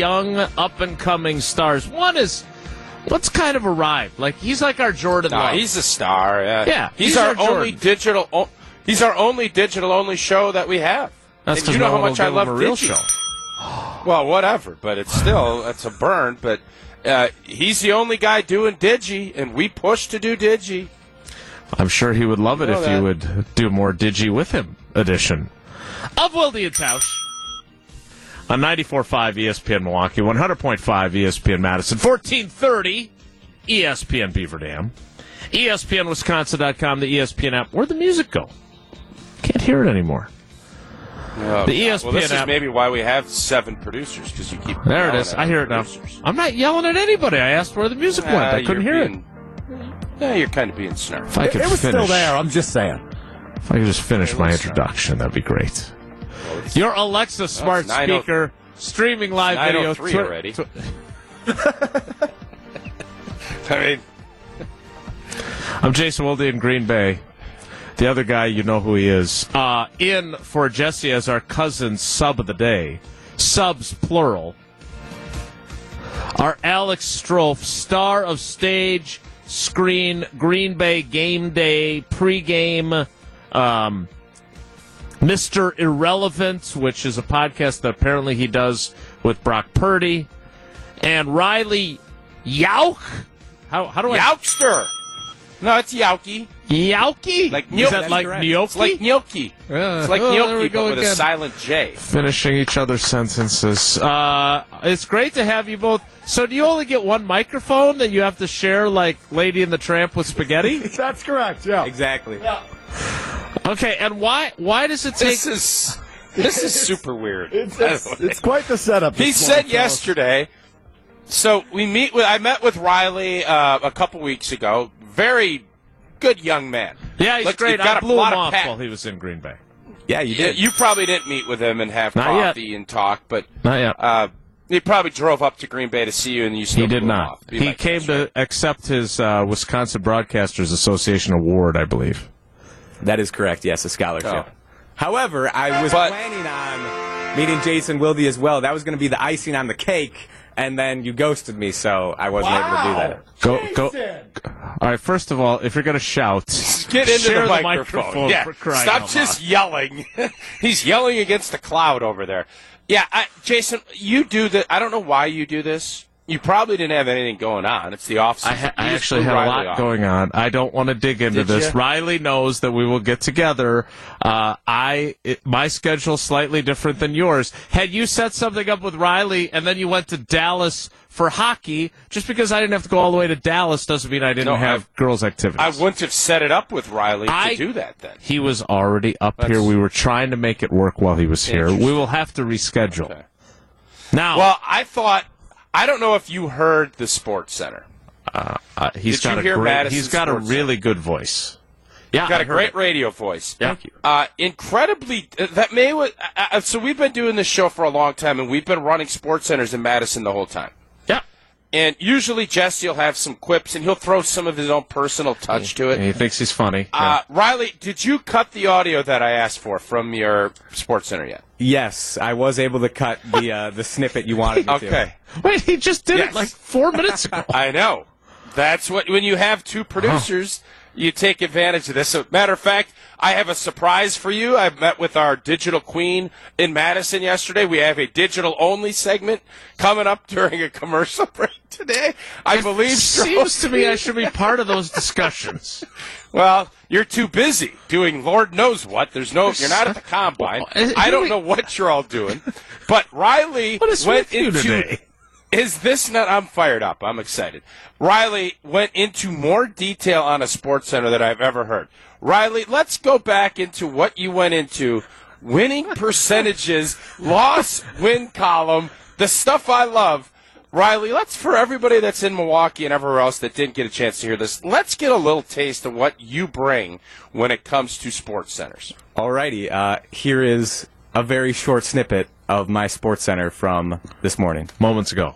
young, up and coming stars. One is what's kind of arrived. Like he's like our Jordan. No, he's a star. Yeah, Yeah, he's, he's our, our only digital. O- he's our only digital only show that we have. That's And you know no how much I love a real show. Well, whatever, but it's still it's a burn. But uh, he's the only guy doing Digi, and we push to do Digi. I'm sure he would love it You know if that. you would do more Digi with him edition of Wilde and Tausch on 94.5 ESPN Milwaukee, 100.5 ESPN Madison, 1430 ESPN Beaver Dam, ESPNWisconsin.com, the ESPN app. Where'd the music go? Can't hear it anymore. Oh, The God. Well, this ESPN is app- maybe why we have seven producers because you keep There it yelling is. at I hear the it now. I'm not yelling at anybody. I asked where the music went. Ah, I couldn't hear being- it. Yeah, you're kind of being snarky. If I could It was finish, still there. I'm just saying. If I could just finish It my looks introduction, that'd be great. Your Alexa smart 90 speaker, streaming live video. 9:03 twi- already. twi- I mean, I'm Jason Wilde in Green Bay. The other guy, you know who he is. Uh, in for Jesse as our cousin sub of the day. Subs, plural. Our Alex Strouf, star of stage, screen, Green Bay game day, pregame, um, Mr. Irrelevant, which is a podcast that apparently he does with Brock Purdy. And Riley Jauch. How, how do I Youkster. No, it's Yauki. Yauki? Like Is that like Correct. gnocchi? It's like gnocchi. Yeah. It's like Oh, there gnocchi, we go but with a silent J. Finishing each other's sentences. Uh, it's great to have you both. So, do you only get one microphone that you have to share, like Lady and the Tramp with spaghetti? That's correct. Yeah. Exactly. Okay, and why why does it take? This is this is super weird. It's, it's, it's quite the setup. He said yesterday. So we meet with. I met with Riley uh, a couple weeks ago. Very good young man. yeah, he's Look, great. you've got I a blew lot him of off pat- while he was in Green Bay. Yeah, you did. you probably didn't meet with him and have Not yet. coffee and talk, but Not yet. uh, he probably drove up to Green Bay to see you, and you still he did not. off. He like, came to right." accept his uh, Wisconsin Broadcasters Association award, I believe. That is correct. Yes, a scholarship. Oh. However, I was But- planning on meeting Jason Wilde as well. That was going to be the icing on the cake, and then you ghosted me, so I wasn't able to do that. Go go. All right. First of all, if you're going to shout, Get into share the the microphone. microphone yeah. for Stop out just yelling. He's yelling against the cloud over there. Yeah, I, Jason, you do that. I don't know why you do this. You probably didn't have anything going on. It's the off I, ha- I actually had a lot off. going on. I don't want to dig into Did this. ya? Riley knows that we will get together. Uh, I it, my schedule's slightly different than yours. Had you set something up with Riley and then you went to Dallas for hockey, just because I didn't have to go all the way to Dallas doesn't mean I didn't No, have I- girls' activities. I wouldn't have set it up with Riley I- to do that then. he was already up That's- here. We were trying to make it work while he was here. We will have to reschedule. Okay. Now, Well, I thought. I don't know if you heard the Sports Center. uh, he's did you got a hear great. Madison He's got a Sports really good voice. Yeah, Got I a great it. radio voice. Thank you. Uh, incredibly, uh, that may. Uh, uh, so we've been doing this show for a long time, and we've been running sports centers in Madison the whole time. Yeah. And usually Jesse will have some quips, and he'll throw some of his own personal touch to And it. he thinks he's funny. Uh, Riley, did you cut the audio that I asked for from your sports center yet? Yes, I was able to cut the uh, the snippet you wanted me to. Okay, Wait, he just did Yes. it like four minutes ago. I know. That's what when you have two producers, you take advantage of this. So, matter of fact, I have a surprise for you. I met with our digital queen in Madison yesterday. We have a digital only segment coming up during a commercial break today. I believe Seems to me I should be part of those discussions. Well, you're too busy doing Lord knows what. There's no, you're not at the combine. Uh, I don't know what you're all doing, but Riley went into. today? Is this not? I'm fired up. I'm excited. Riley went into more detail on a sports center than I've ever heard. Riley, let's go back into what you went into. Winning percentages, loss, win column, the stuff I love. Riley, let's for everybody that's in Milwaukee and everywhere else that didn't get a chance to hear this, let's get a little taste of what you bring when it comes to sports centers. Alrighty, uh, here is a very short snippet of my sports center from this morning. Moments ago.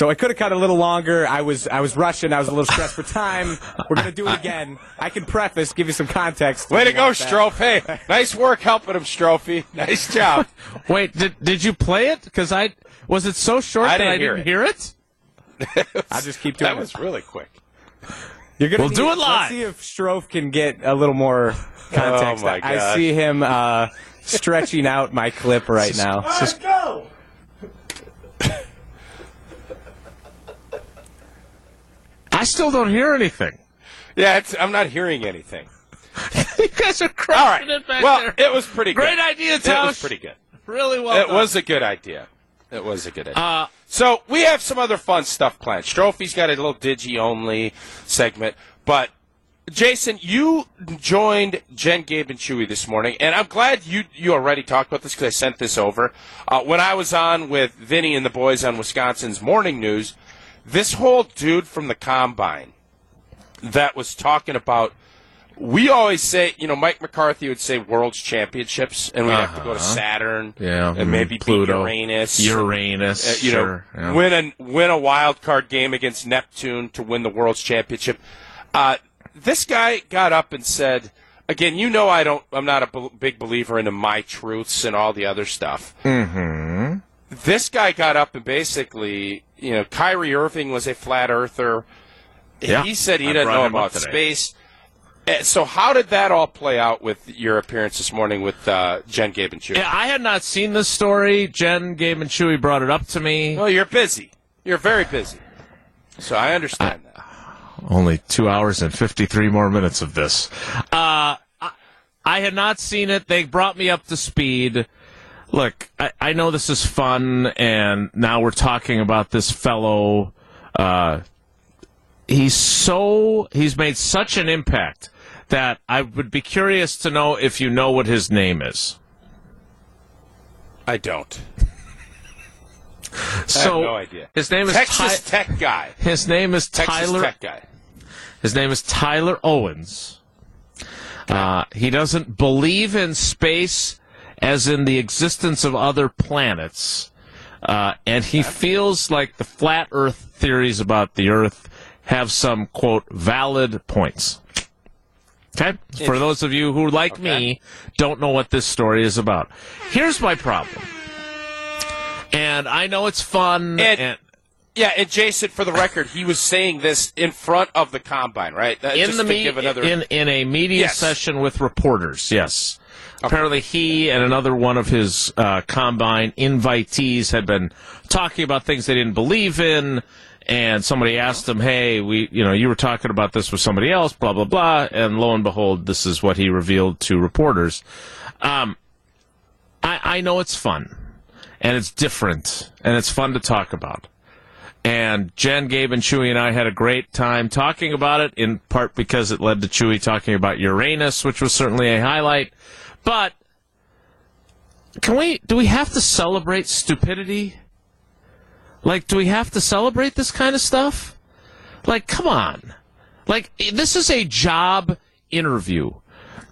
So I could have cut a little longer. I was I was rushing. I was a little stressed for time. We're gonna do it again. I can preface, give you some context. Way to go, want that. Strouf. Hey, nice work helping him, Strouf. Nice job. Wait, did did you play it? Because I was it so short I that I didn't hear didn't it. hear it. I'll just keep doing that it. was really quick. You're gonna We'll need- do it live. Let's see if Strouf can get a little more context. Oh, my I see him uh, stretching out my clip right now. Let's go. I still don't hear anything. Yeah, it's, I'm not hearing anything. you guys are crushing right. it back Well, there. it was pretty good. Great idea, It was pretty good. Really well It done. was a good idea. It was a good idea. Uh, so we have some other fun stuff planned. Strouf's got a little digi only segment, but Jason, you joined Jen, Gabe, and Chewy this morning, and I'm glad you you already talked about this because I sent this over uh, when I was on with Vinny and the boys on Wisconsin's Morning News. This whole dude from the combine that was talking about. We always say, you know, Mike McCarthy would say World's Championships, and we'd have to go to Saturn, Uh-huh. Yeah, and maybe mm, Pluto. Uranus, Uranus, uh, you sure, know, yeah. win a win a wild card game against Neptune to win the World's Championship. Uh, this guy got up and said, again, you know, I don't, I'm not a big believer in the my truths and all the other stuff. Mm-hmm. This guy got up and basically, you know, Kyrie Irving was a flat earther. Yeah, he said he I doesn't know about space. Uh, So how did that all play out with your appearance this morning with uh, Jen, Gabe, and Chew? Yeah, I had not seen this story. Jen, Gabe, and Chewy brought it up to me. Well, you're busy. You're very busy. So I understand that. Only two hours and 53 more minutes of this. Uh, I, I had not seen it. They brought me up to speed. Look, I, I know this is fun, and now we're talking about this fellow. Uh, he's so, he's made such an impact that I would be curious to know if you know what his name is. I don't. So, no idea. His name is Texas Ty- Tech guy. His name is Texas Tyler. Tech guy. His name is Tyler Owens. Uh, he doesn't believe in space as in the existence of other planets. Uh, and he feels like the flat Earth theories about the Earth have some, quote, valid points. Okay? For those of you who, like me, don't know what this story is about. Here's my problem. And I know it's fun. And- and Yeah, and Jason, for the record, he was saying this in front of the combine, right? That- in just the to me- another. in in a media Yes. session with reporters. Yes. Apparently, he and another one of his uh, combine invitees had been talking about things they didn't believe in, and somebody asked him, "Hey, we, you know, you were talking about this with somebody else, blah blah blah," and lo and behold, this is what he revealed to reporters. Um, I, I know it's fun, and it's different, and it's fun to talk about. And Jen, Gabe, and Chewy and I had a great time talking about it, in part because it led to Chewy talking about Uranus, which was certainly a highlight. But can we? Do we have to celebrate stupidity? Like, do we have to celebrate this kind of stuff? Like, come on! Like, this is a job interview,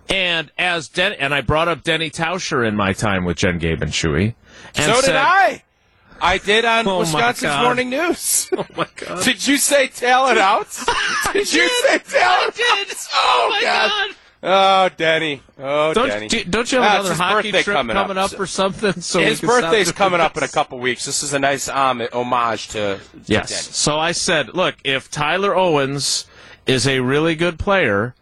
and as Den- and I brought up Denny Tauscher in my time with Jen, Gabe, and Chewy. And so did I. I did on Oh, Wisconsin's Morning News. Oh my god! Did you say talent out? did you say talent did. outs? Oh, my God. God. Oh, Denny. Oh, Denny. Don't, do, don't you have another hockey trip coming coming, up. up, or something? So His birthday's coming up in a couple weeks. This is a nice um, homage to, to Yes. Denny. So I said, look, if Tyler Owens is a really good player,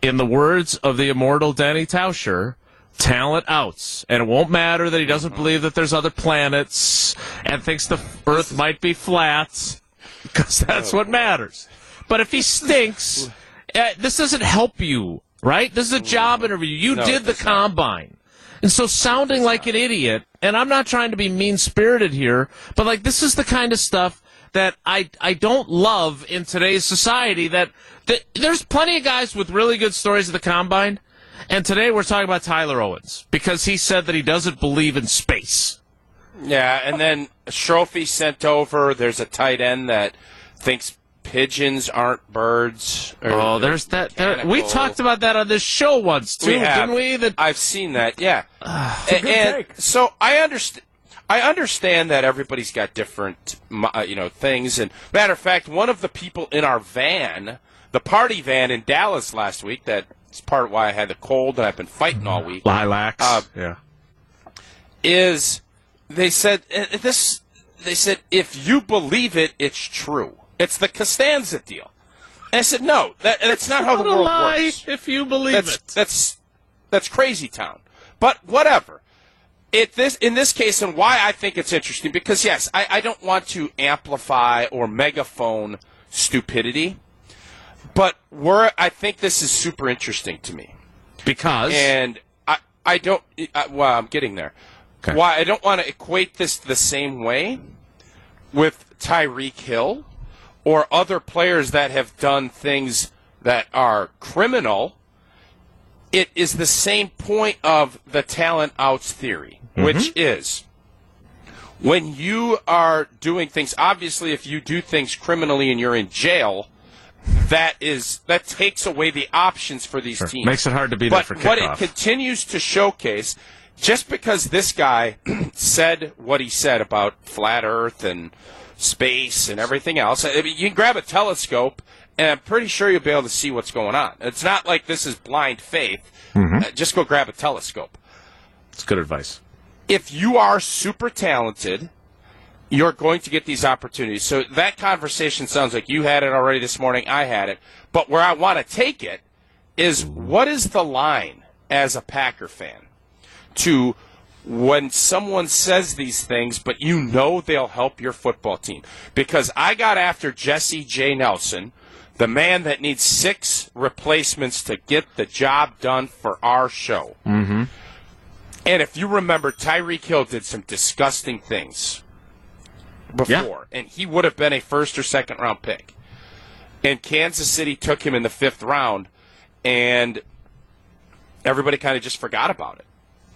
in the words of the immortal Danny Tauscher, talent outs. And it won't matter that he doesn't believe that there's other planets and thinks the Earth might be flat, because that's what matters. But if he stinks, uh, this doesn't help you, right? This is a job interview. You No, did the combine. And so sounding like an idiot, and I'm not trying to be mean spirited here, but like this is the kind of stuff that I I don't love in today's society that, that there's plenty of guys with really good stories at the combine. And today we're talking about Tyler Owens because he said that he doesn't believe in space. Yeah, and then a trophy sent over. There's a tight end that thinks pigeons aren't birds. or Oh, there's that. We talked about that on this show once too, We have. didn't we? That I've seen that. Yeah, and take. so I understand. I understand that everybody's got different, uh, you know, things. And matter of fact, one of the people in our van, the party van in Dallas last week, that's part of why I had the cold that I've been fighting all week. Lilacs. Uh, yeah. is they said uh, this they said if you believe it it's true it's the costanza deal and i said no that, that's not how the world lie works if you believe that's it. that's that's crazy town but whatever it this in this case and why i think it's interesting because yes i, I don't want to amplify or megaphone stupidity but we're i think this is super interesting to me because and I, I don't. I, well, I'm getting there. Okay. Why I don't want to equate this the same way with Tyreek Hill or other players that have done things that are criminal. It is the same point of the talent outs theory, mm-hmm. which is when you are doing things. Obviously, if you do things criminally and you're in jail, that is that takes away the options for these teams. Makes it hard to be there But for what it continues to showcase, just because this guy said what he said about flat Earth and space and everything else, I mean, you can grab a telescope, and I'm pretty sure you'll be able to see what's going on. It's not like this is blind faith. Mm-hmm. Uh, just go grab a telescope. It's good advice. If you are super talented, you're going to get these opportunities. So that conversation sounds like you had it already this morning. I had it. But where I want to take it is what is the line as a Packer fan to when someone says these things, but you know they'll help your football team? Because I got after Jesse J. Nelson, the man that needs six replacements to get the job done for our show. Mm-hmm. And if you remember, Tyreek Hill did some disgusting things before, and he would have been a first or second round pick. And Kansas City took him in the fifth round, and everybody kind of just forgot about it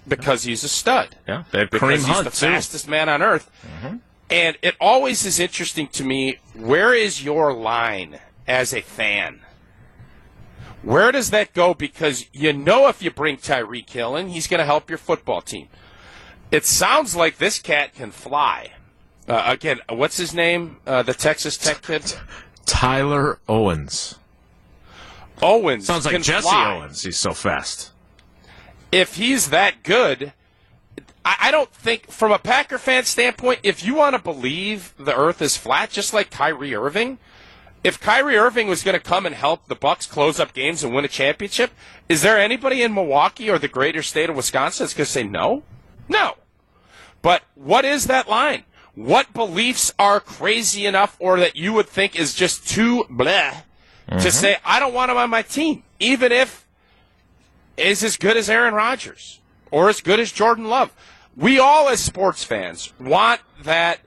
because he's a stud. Yeah, they had because Kareem he's Hunt the too. fastest man on earth. Mm-hmm. And it always is interesting to me. Where is your line as a fan? Where does that go? Because you know if you bring Tyreek Hill in, he's going to help your football team. It sounds like this cat can fly. Uh, again, what's his name? Uh, the Texas Tech kid? Tyler Owens. Owens. Sounds like Jesse fly. Owens. He's so fast. If he's that good, I, I don't think, from a Packer fan standpoint, if you want to believe the earth is flat, just like Kyrie Irving, if Kyrie Irving was going to come and help the Bucks close up games and win a championship, is there anybody in Milwaukee or the greater state of Wisconsin that's going to say no? No. But what is that line? What beliefs are crazy enough or that you would think is just too bleh to mm-hmm. say, I don't want him on my team, even if is as good as Aaron Rodgers or as good as Jordan Love. We all, as sports fans, want that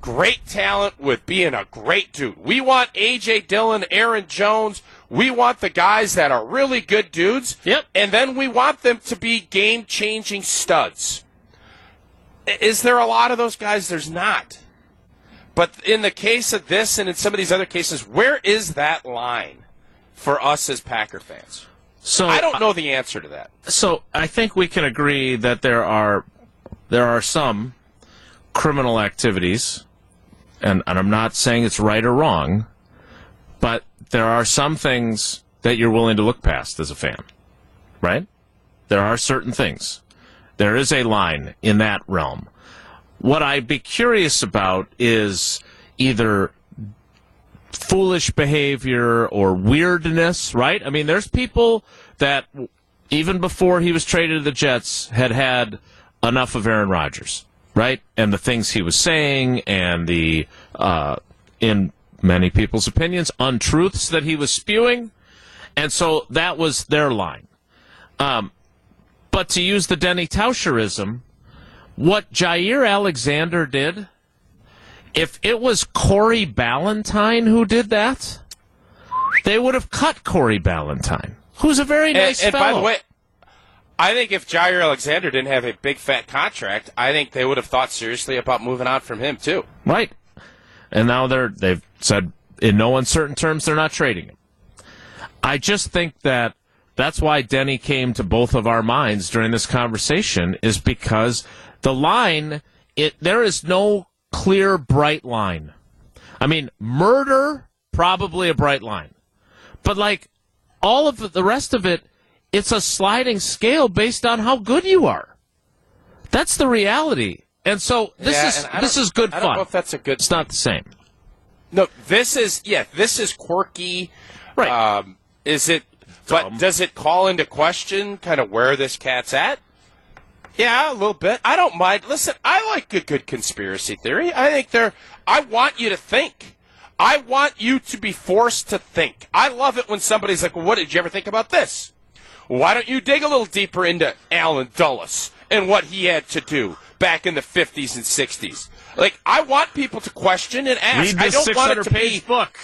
great talent with being a great dude. We want A.J. Dillon, Aaron Jones. We want the guys that are really good dudes. Yep. And then we want them to be game changing studs. Is there a lot of those guys? There's not. But in the case of this and in some of these other cases, where is that line for us as Packer fans? So I don't uh, know the answer to that. So I think we can agree that there are there are some criminal activities, and, and I'm not saying it's right or wrong, but there are some things that you're willing to look past as a fan, right? There are certain things. There is a line in that realm. What I'd be curious about is either foolish behavior or weirdness, right? I mean, there's people that even before he was traded to the Jets had had enough of Aaron Rodgers, right? And the things he was saying and the, uh, in many people's opinions, untruths that he was spewing. And so that was their line. Um, but to use the Denny Tauscherism, what Jaire Alexander did, if it was Corey Ballentine who did that, they would have cut Corey Ballentine, who's a very And, nice and fellow. by the way, I think if Jaire Alexander didn't have a big fat contract, I think they would have thought seriously about moving on from him too. right? And now they're they've said in no uncertain terms they're not trading him. I just think that that's why Denny came to both of our minds during this conversation is because the line it there is no clear bright line. I mean, murder probably a bright line, but like all of the, the rest of it, it's a sliding scale based on how good you are. That's the reality. And so this Yeah, is this is good I don't fun. know if that's a good. it's not the same. No, this is yeah, this is quirky. Right. Um, is it? But does it call into question kind of where this cat's at? Yeah, a little bit. I don't mind. Listen, I like a good conspiracy theory. I think they're. I want you to think. I want you to be forced to think. I love it when somebody's like, well, "What did you ever think about this?" Why don't you dig a little deeper into Allen Dulles and what he had to do back in the 50s and 60s? Like, I want people to question and ask. Read I this don't want it 600 to be book.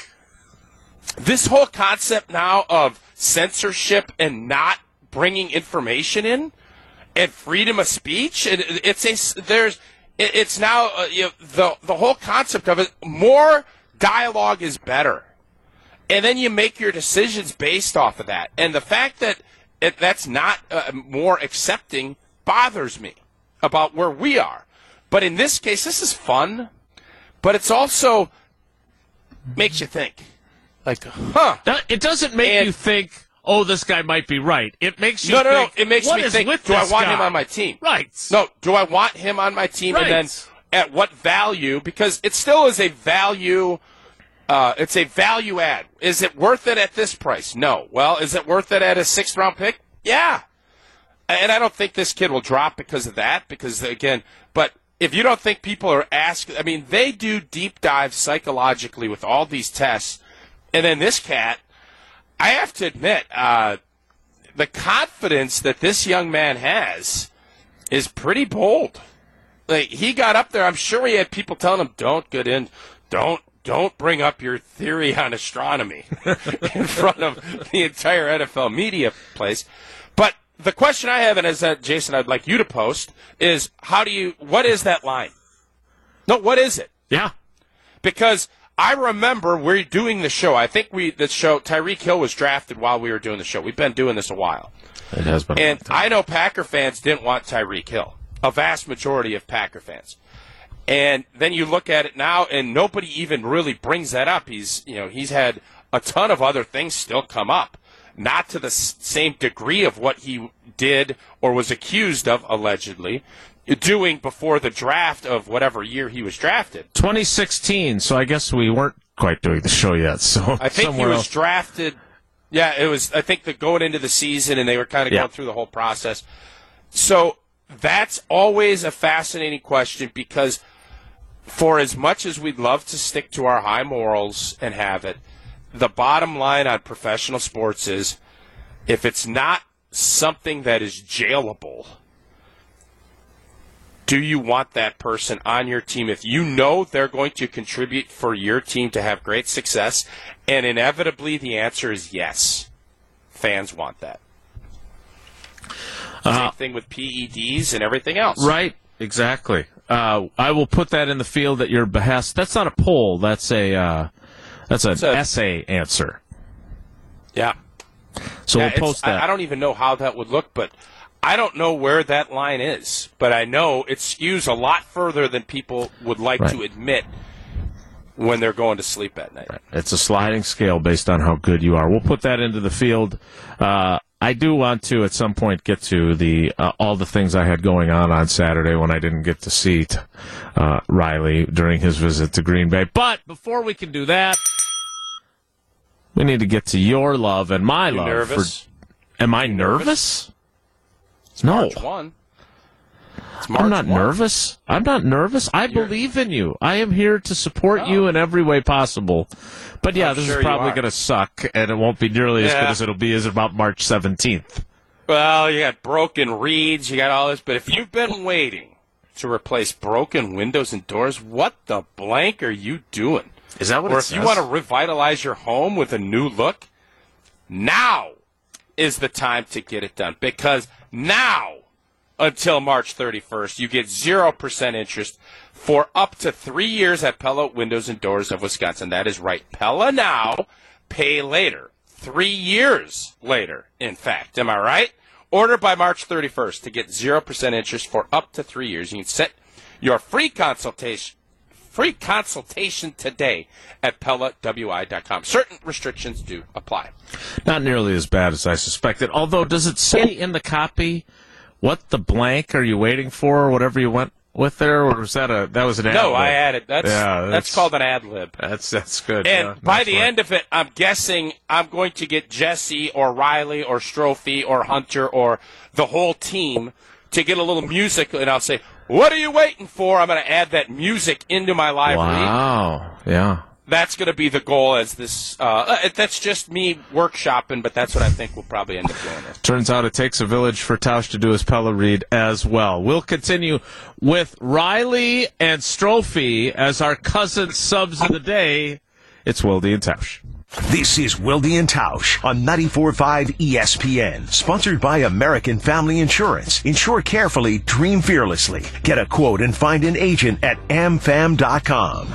this whole concept now of censorship and not bringing information in and freedom of speech it, it's a there's it's now uh, you know, the the whole concept of it more dialogue is better. And then you make your decisions based off of that. And the fact that it, that's not uh, more accepting bothers me about where we are. But in this case this is fun but it's also makes you think like huh It doesn't make And- you think, oh, this guy might be right. It makes you no, no, no. think, It makes me think: Do I want guy? him on my team? Right. No. Do I want him on my team? And then Right. at what value? Because it still is a value. Uh, it's a value add. Is it worth it at this price? No. Well, is it worth it at a sixth round pick? Yeah. And I don't think this kid will drop because of that. Because again, but if you don't think people are asking, I mean, they do deep dives psychologically with all these tests, and then this cat, I have to admit, uh, the confidence that this young man has is pretty bold. Like he got up there, I'm sure he had people telling him, "Don't get in, don't." Don't bring up your theory on astronomy in front of the entire NFL media place. But the question I have, and as uh, Jason, I'd like you to post, is how do you? What is that line? No, what is it? Yeah. because I remember we're doing the show. I think we the show Tyreek Hill was drafted while we were doing the show. We've been doing this a while, It has been. and. I know Packer fans didn't want Tyreek Hill. A vast majority of Packer fans. And then you look at it now, and nobody even really brings that up. He's, you know, he's had a ton of other things still come up, not to the same degree of what he did or was accused of allegedly doing before the draft of whatever year he was drafted. 2016, so I guess we weren't quite doing the show yet. So I think he was else. drafted. Yeah, it was. I think that going into the season, and they were kind of Yeah. going through the whole process. So that's always a fascinating question because, for as much as we'd love to stick to our high morals and have it, the bottom line on professional sports is, if it's not something that is jailable, do you want that person on your team if you know they're going to contribute for your team to have great success? And inevitably, the answer is yes. Fans want that. Same thing with PEDs and everything else. Right. Exactly. Uh, I will put that in the field at your behest. That's not a poll. That's a uh, that's an a- essay answer. Yeah. So Yeah, we'll post that. I, I don't even know how that would look, but I don't know where that line is. But I know it skews a lot further than people would like Right. to admit when they're going to sleep at night. It's a sliding scale based on how good you are. We'll put that into the field. Uh, I do want to at some point get to the uh, all the things I had going on on Saturday when I didn't get to see uh, Riley during his visit to Green Bay. But before we can do that, we need to get to your love and my You love. nervous? For, am I nervous? No, March 1. It's March I'm not 1. nervous. I'm not nervous. I believe in you. I am here to support oh. you Oh. in every way possible. But yeah, I'm this sure is probably going to suck, and it won't be nearly as good as it'll be as about March 17th. Well, you got broken reeds, you got all this, but if you've been waiting to replace broken windows and doors, what the blank are you doing? Is that what or if you want to revitalize your home with a new look, now is the time to get it done because now until March 31st, you get 0% interest for up to three years at Pella Windows and Doors of Wisconsin. That is right. Pella now, pay later. Three years later, in fact. Am I right? Order by March 31st to get 0% interest for up to three years. You can set your free consultation. Free consultation today at PellaWI.com. Certain restrictions do apply. Not nearly as bad as I suspected. Although, does it say in the copy what the blank are you waiting for, or whatever you went with there, or was that a that was an ad No. I added. That's Yeah, that's, that's- called an ad lib. That's that's good. And yeah, by the end of it, I'm guessing I'm going to get Jesse or Riley or Strouf or Hunter or the whole team to get a little music, and I'll say, "What are you waiting for?" I'm going to add that music into my library. Wow. Yeah. That's going to be the goal. As this, uh, uh, that's just me workshopping, but that's what I think we'll probably end up doing. It. Turns out it takes a village for Tausch to do his Pella read as well. We'll continue with Riley and Strouf as our cousin subs of the day. It's Wilde and Tausch. This is Wilde and Tausch on 94.5 ESPN, sponsored by American Family Insurance. Insure carefully, dream fearlessly. Get a quote and find an agent at amfam.com.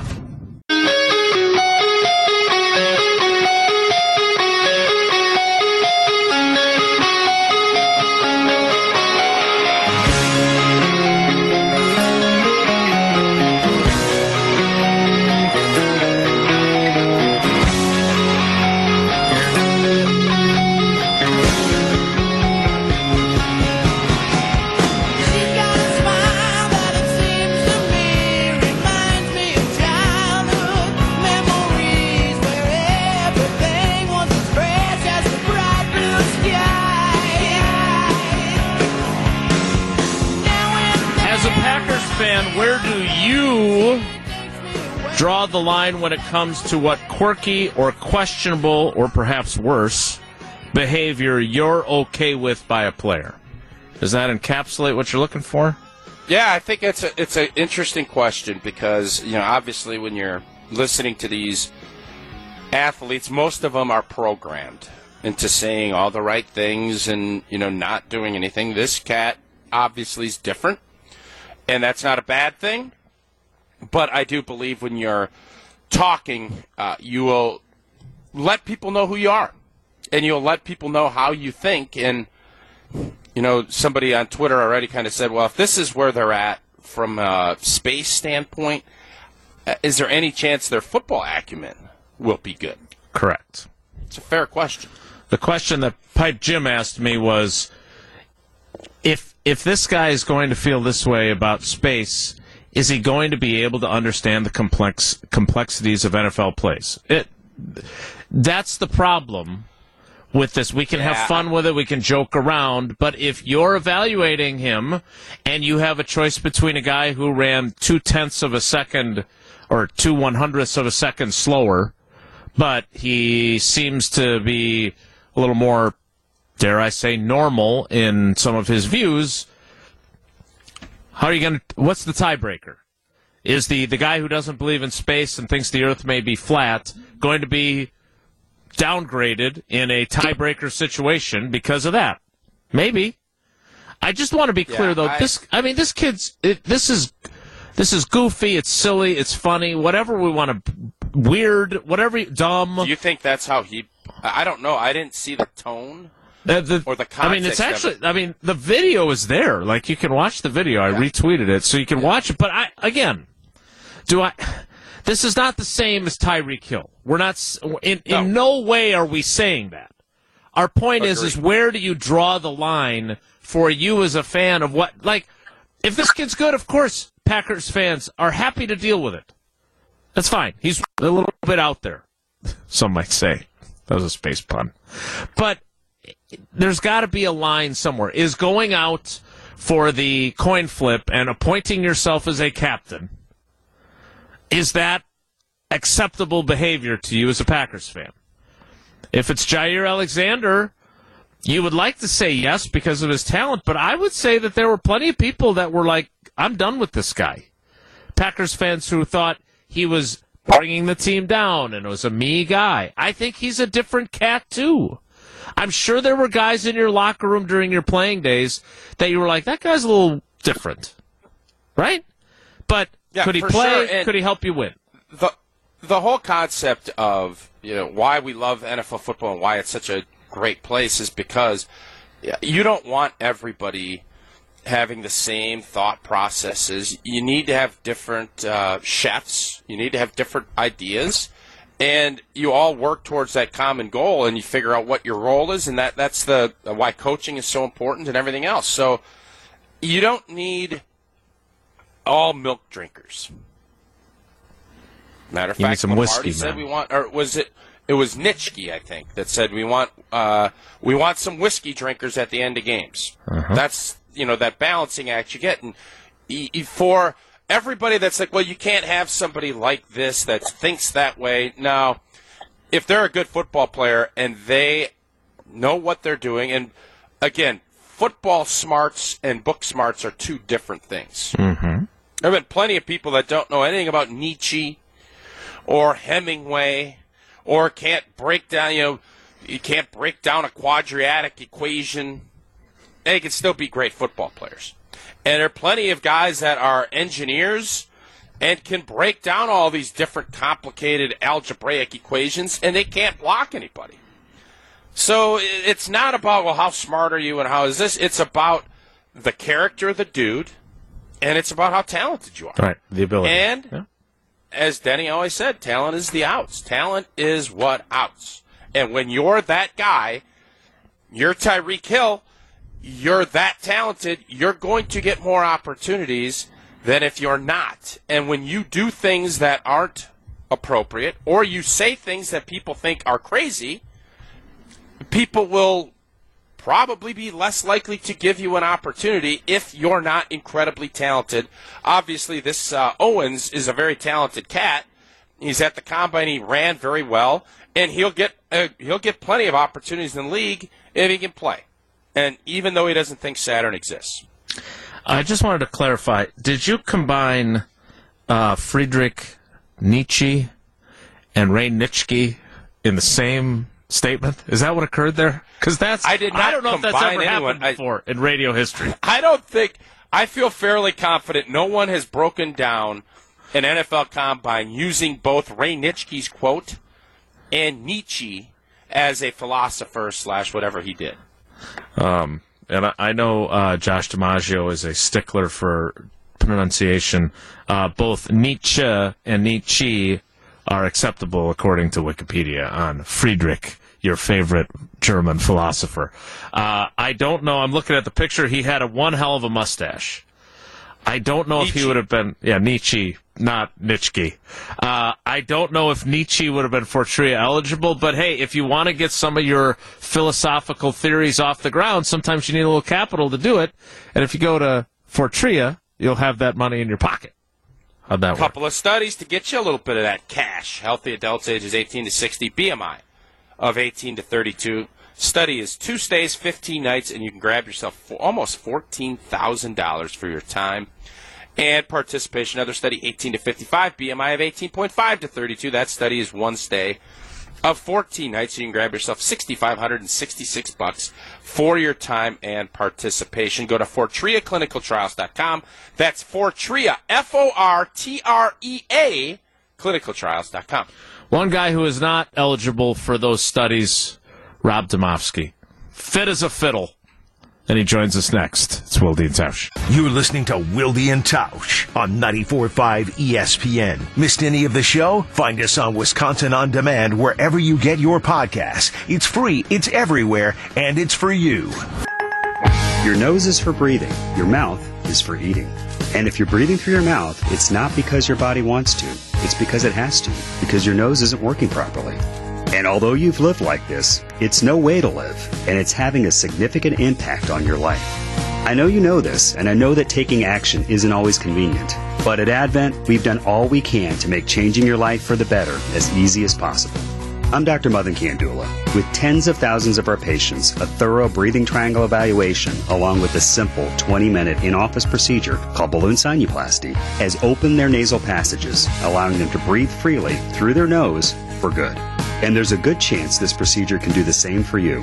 draw the line when it comes to what quirky or questionable or perhaps worse behavior you're okay with by a player? Does that encapsulate what you're looking for? Yeah, I think it's a it's an interesting question because you know obviously when you're listening to these athletes, most of them are programmed into saying all the right things and you know not doing anything. This cat obviously is different, and that's not a bad thing. But I do believe when you're talking, uh, you will let people know who you are, and you'll let people know how you think and you know, somebody on Twitter already kind of said, well, if this is where they're at from a space standpoint, uh, is there any chance their football acumen will be good? Correct. It's a fair question. The question that Pipe Jim asked me was if if this guy is going to feel this way about space, is he going to be able to understand the complex complexities of NFL plays? It that's the problem with this. We can Yeah. have fun with it, we can joke around, but if you're evaluating him and you have a choice between a guy who ran two tenths of a second or two one hundredths of a second slower, but he seems to be a little more, dare I say, normal in some of his views. How are you going to? What's the tiebreaker? Is the the guy who doesn't believe in space and thinks the Earth may be flat going to be downgraded in a tiebreaker situation because of that? Maybe. I just want to be clear Yeah, though. I- this, I mean, this kid's. It, this is this is goofy. It's silly. It's funny. Whatever we want to. Weird. Whatever. you- Dumb. Do you think that's how he? I don't know. I didn't see the tone. Uh, the, Or the I mean, it's actually. I mean, the video is there. Like you can watch the video. I retweeted it, so you can watch it. But I again, do I? This is not the same as Tyreek Hill. We're not. In in no way are we saying that. Our point is, is where do you draw the line for you as a fan of what? Like, if this kid's good, of course, Packers fans are happy to deal with it. That's fine. He's a little bit out there. Some might say that was a space pun, but there's got to be a line somewhere. Is going out for the coin flip and appointing yourself as a captain is that acceptable behavior to you as a Packers fan? If it's Jaire Alexander, you would like to say yes because of his talent, but I would say that there were plenty of people that were like, "I'm done with this guy." Packers fans who thought he was bringing the team down and was a me guy. I think he's a different cat too. I'm sure there were guys in your locker room during your playing days that you were like, that guy's a little different, right? But Yeah, could he play? sure, could he help you win? the the whole concept of you know why we love NFL football and why it's such a great place is because you don't want everybody having the same thought processes. You need to have different uh, chefs. You need to have different ideas, and you all work towards that common goal, and you figure out what your role is, and that that's the why coaching is so important and everything else. So you don't need all milk drinkers. Matter of You fact, some whiskey, said man. we want, or was it? It was Nitschke, I think, that said we want uh, we want some whiskey drinkers at the end of games. Uh-huh. That's you know that balancing act you get, and for everybody that's like, well, you can't have somebody like this that thinks that way. Now, if they're a good football player and they know what they're doing, and again, football smarts and book smarts are two different things. Mm-hmm. There have been plenty of people that don't know anything about Nietzsche or Hemingway or can't break down, you know, you can't break down a quadratic equation. They can still be great football players. And there are plenty of guys that are engineers and can break down all these different complicated algebraic equations and they can't block anybody. So it's not about, well, how smart are you and how is this? It's about the character of the dude and it's about how talented you are. Right, the ability. And Yeah. as Denny always said, talent is the outs. Talent is what outs. And when you're that guy, you're Tyreek Hill, you're that talented, you're going to get more opportunities than if you're not. And when you do things that aren't appropriate, or you say things that people think are crazy, people will probably be less likely to give you an opportunity if you're not incredibly talented. Obviously, this uh, Owens is a very talented cat. He's at the combine. He ran very well, and he'll get uh, he'll get plenty of opportunities in the league if he can play. And even though he doesn't think Saturn exists, I just wanted to clarify. Did you combine uh, Friedrich Nietzsche and Ray Nitschke in the same statement? Is that what occurred there? Because that's I did not I don't know if that's combine ever anyone. happened I- before in radio history. I don't think I feel fairly confident. No one has broken down an NFL combine using both Ray Nitschke's quote and Nietzsche as a philosopher slash whatever he did. And I, I know uh, Josh DiMaggio is a stickler for pronunciation. Uh, both Nietzsche and Nietzsche are acceptable according to Wikipedia on Friedrich, your favorite German philosopher. Uh, I don't know. I'm looking at the picture. He had a one hell of a mustache. I don't know if he would have been, yeah, Nietzsche, not Nitschke. Uh, I don't know if Nietzsche would have been Fortrea eligible, but hey, if you want to get some of your philosophical theories off the ground, sometimes you need a little capital to do it. And if you go to Fortrea, you'll have that money in your pocket. How'd that work? couple of studies to get you a little bit of that cash. Healthy adults ages 18 to 60, BMI of 18 to 32. Study is two stays, 15 nights, and you can grab yourself almost $14,000 for your time and participation. Another study, 18 to 55, BMI of 18.5 to 32. That study is one stay of 14 nights. You can grab yourself 6,566 bucks for your time and participation. Go to FortreaClinicalTrials.com. That's Fortrea, F-O-R-T-R-E-A, clinicaltrials.com. One guy who is not eligible for those studies, Rob Demovsky. Fit as a fiddle. And he joins us next. It's Wilde and Tausch. You're listening to Wilde and Tausch on 94.5 ESPN. Missed any of the show? Find us on Wisconsin On Demand wherever you get your podcasts. It's free, it's everywhere, and it's for you. Your nose is for breathing. Your mouth is for eating. And if you're breathing through your mouth, it's not because your body wants to. It's because it has to. Because your nose isn't working properly. And although you've lived like this, it's no way to live. And it's having a significant impact on your life. I know you know this, and I know that taking action isn't always convenient. But at Advent, we've done all we can to make changing your life for the better as easy as possible. I'm Dr. Madan Kandula. With tens of thousands of our patients, a thorough breathing triangle evaluation, along with a simple 20 minute in office procedure called balloon sinuplasty, has opened their nasal passages, allowing them to breathe freely through their nose for good. And there's a good chance this procedure can do the same for you.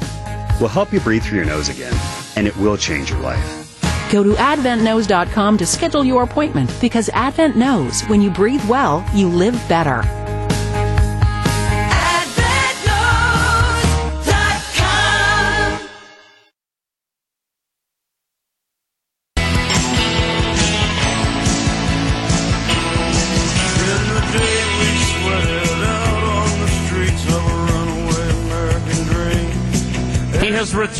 We'll help you breathe through your nose again, and it will change your life. Go to AdventNose.com to schedule your appointment because Advent knows when you breathe well, you live better.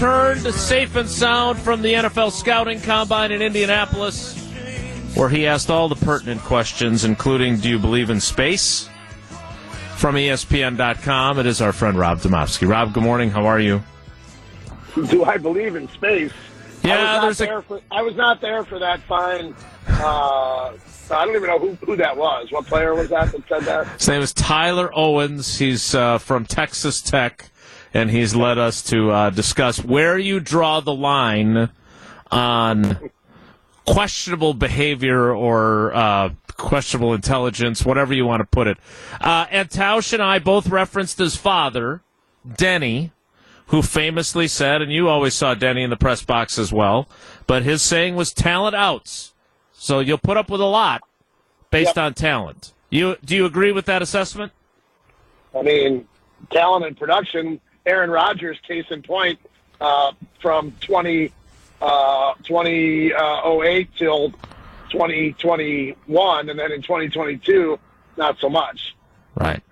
Returned safe and sound from the NFL scouting combine in Indianapolis, where he asked all the pertinent questions, including Do you believe in space? From ESPN.com, it is our friend Rob Demovsky. Rob, good morning. How are you? Do I believe in space? Yeah, I was not there's a- there for, I was not there for that fine. Uh, I don't even know who, who that was. What player was that that said that? His name is Tyler Owens. He's uh, from Texas Tech, and he's led us to uh, discuss where you draw the line on questionable behavior or uh, questionable intelligence, whatever you want to put it. Uh, and Tausch and I both referenced his father, Denny, who famously said, and you always saw Denny in the press box as well, but his saying was talent outs. So you'll put up with a lot based on talent. You do you agree with that assessment? I mean, talent and production. Aaron Rodgers, case in point, uh, from 20, uh, 2008 till 2021, and then in 2022, not so much. Right.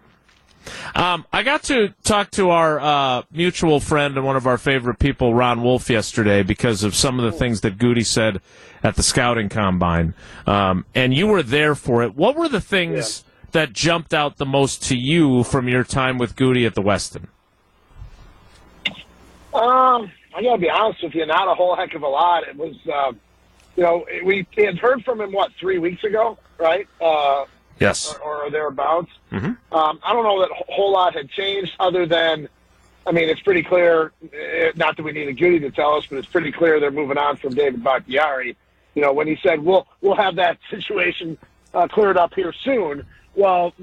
Um, I got to talk to our uh, mutual friend and one of our favorite people, Ron Wolf, yesterday because of some of the things that Goody said at the scouting combine. Um, and you were there for it. What were the things that jumped out the most to you from your time with Goody at the Westin? Um, I gotta be honest with you, not a whole heck of a lot. It was, uh, you know, we had heard from him what three weeks ago, right? Uh, Yes. or, or thereabouts. Mhm. Um, I don't know that a whole lot had changed, other than, I mean, it's pretty clear. eh, Not that we need a Goody to tell us, but it's pretty clear they're moving on from David Bakhtiari. You know, when he said we'll we'll have that situation uh, cleared up here soon. Well,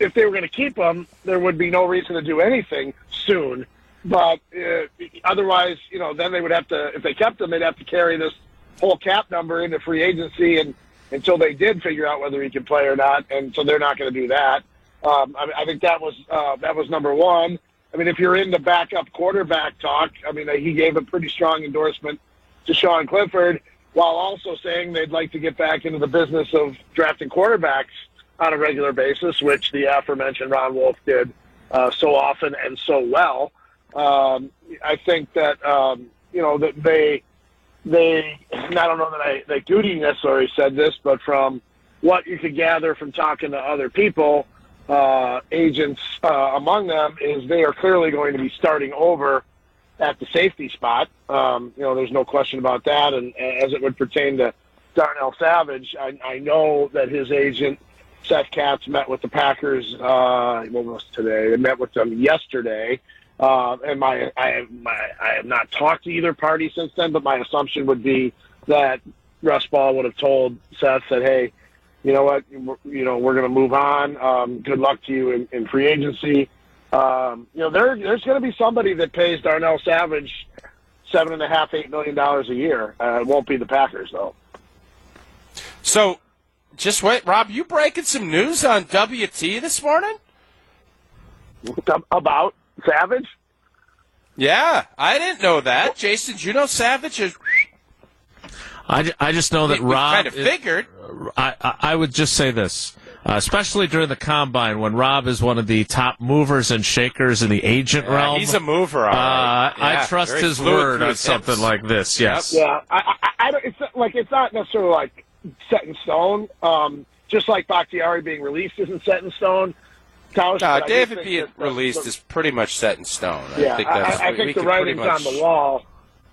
if they were going to keep him, there would be no reason to do anything soon. But uh, otherwise, you know, then they would have to, if they kept him, they'd have to carry this whole cap number into free agency and until they did figure out whether he could play or not, and so they're not going to do that. Um, I, I think that was uh, that was number one. I mean, if you're in the backup quarterback talk, I mean, he gave a pretty strong endorsement to Sean Clifford, while also saying they'd like to get back into the business of drafting quarterbacks on a regular basis, which the aforementioned Ron Wolf did uh, so often and so well. Um, I think that um, you know that they they and I don't know that I that Goody necessarily said this, but from what you could gather from talking to other people, uh, agents uh, among them, is they are clearly going to be starting over at the safety spot. Um, you know, there's no question about that. And as it would pertain to Darnell Savage, I, I know that his agent Seth Katz met with the Packers. Uh, what was today? They met with them yesterday. Uh, and my I, my I have not talked to either party since then, but my assumption would be that Russ Ball would have told Seth that, hey, you know what, you know we're going to move on. Um, good luck to you in, in free agency. Um, you know there there's going to be somebody that pays Darnell Savage seven and a half, eight million dollars a year. Uh, it won't be the Packers though. So, just wait, Rob. You breaking some news on WT this morning? About Savage? Yeah, I didn't know that. Jason, do you know Savage is? I, I just know that We- we Rob. kind of figured. I, I, I would just say this, uh, especially during the combine when Rob is one of the top movers and shakers in the agent Yeah, realm. he's a mover. All right. Uh, I trust his word through on something hips. like this. Yes. Yeah, I, I, I don't, it's not- like it's not necessarily like set in stone. Um, just like Bakhtiari being released isn't set in stone. Tausch, No, but I do David think being released the- is pretty much set in stone. yeah, I think that's. I, I we think the writing's much, on the wall.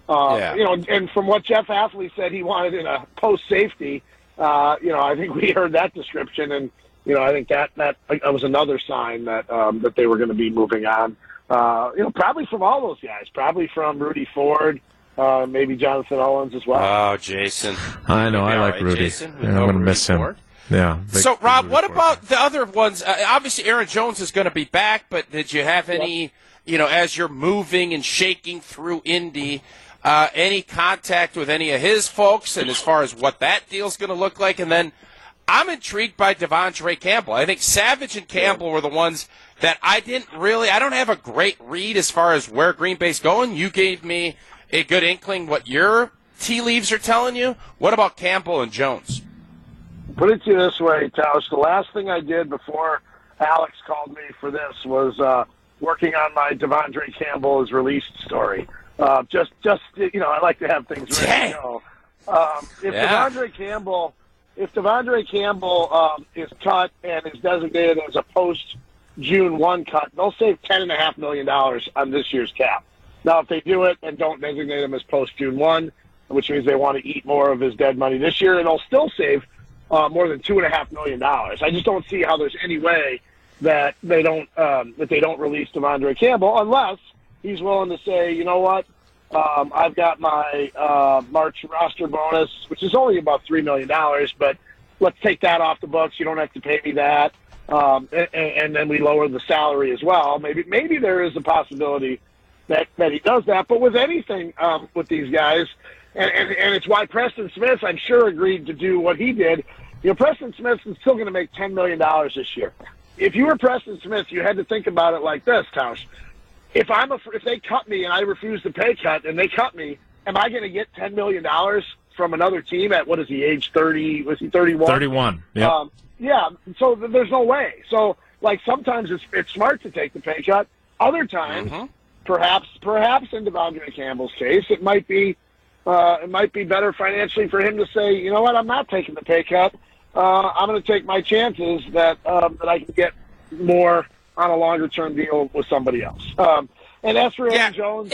Uh, Yeah. You know, and from what Jeff Hafley said, he wanted in a post safety. Uh, you know, I think we heard that description, and you know, I think that that, that was another sign that um, that they were going to be moving on. Uh, you know, probably from all those guys, probably from Rudy Ford, uh, maybe Jonathan Owens as well. Oh, Jason. I know. I like right, Rudy. Jason, Yeah, I'm going to Rudy miss him. Ford. Yeah. So, Rob, what about the other ones? Uh, obviously, Aaron Jones is going to be back, but did you have any, you know, as you're moving and shaking through Indy, uh, any contact with any of his folks, and as far as what that deal's going to look like? And then I'm intrigued by Devondre Campbell. I think Savage and Campbell were the ones that I didn't really, I don't have a great read as far as where Green Bay's going. You gave me a good inkling what your tea leaves are telling you. What about Campbell and Jones? Put it to you this way, Tausch. The last thing I did before Alex called me for this was uh, working on my Devondre Campbell is released story. Uh, just, just you know, I like to have things ready to go. Um, if Yeah. Devondre Campbell, if Devondre Campbell um, is cut and is designated as a post June one cut, they'll save ten and a half million dollars on this year's cap. Now, if they do it and don't designate him as post June one, which means they want to eat more of his dead money this year, and they'll still save uh, more than two and a half million dollars. I just don't see how there's any way that they don't um, that they don't release Devondre Campbell unless he's willing to say, you know what, um, I've got my uh, March roster bonus, which is only about three million dollars, but let's take that off the books. You don't have to pay me that, um, and, and then we lower the salary as well. Maybe maybe there is a possibility that that he does that. But with anything um, with these guys, and, and and it's why Preston Smith, I'm sure, agreed to do what he did. You know, Preston Smith is still going to make ten million dollars this year. If you were Preston Smith, you had to think about it like this, Tausch. If I'm a, if they cut me and I refuse to pay cut and they cut me, am I going to get ten million dollars from another team at what is he age thirty? Was he thirty one? 31. Yep. Um, yeah, so th- there's no way. So, like, sometimes it's it's smart to take the pay cut. Other times, perhaps, perhaps in Devondre Campbell's case, it might be uh, it might be better financially for him to say, you know what, I'm not taking the pay cut. Uh, I'm going to take my chances that um, that I can get more on a longer term deal with somebody else. Um, and as for Aaron Yeah, Jones,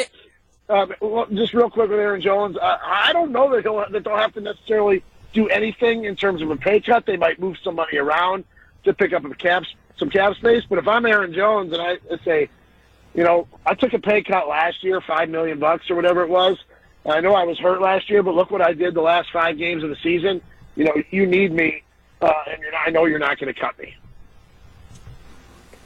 um, just real quick with Aaron Jones, uh, I don't know that he'll that they'll have to necessarily do anything in terms of a pay cut. They might move some money around to pick up a cap some cap space. But if I'm Aaron Jones and I say, you know, I took a pay cut last year, five million bucks or whatever it was. I know I was hurt last year, but look what I did the last five games of the season. You know, you need me, uh, and you're not, I know you're not going to cut me.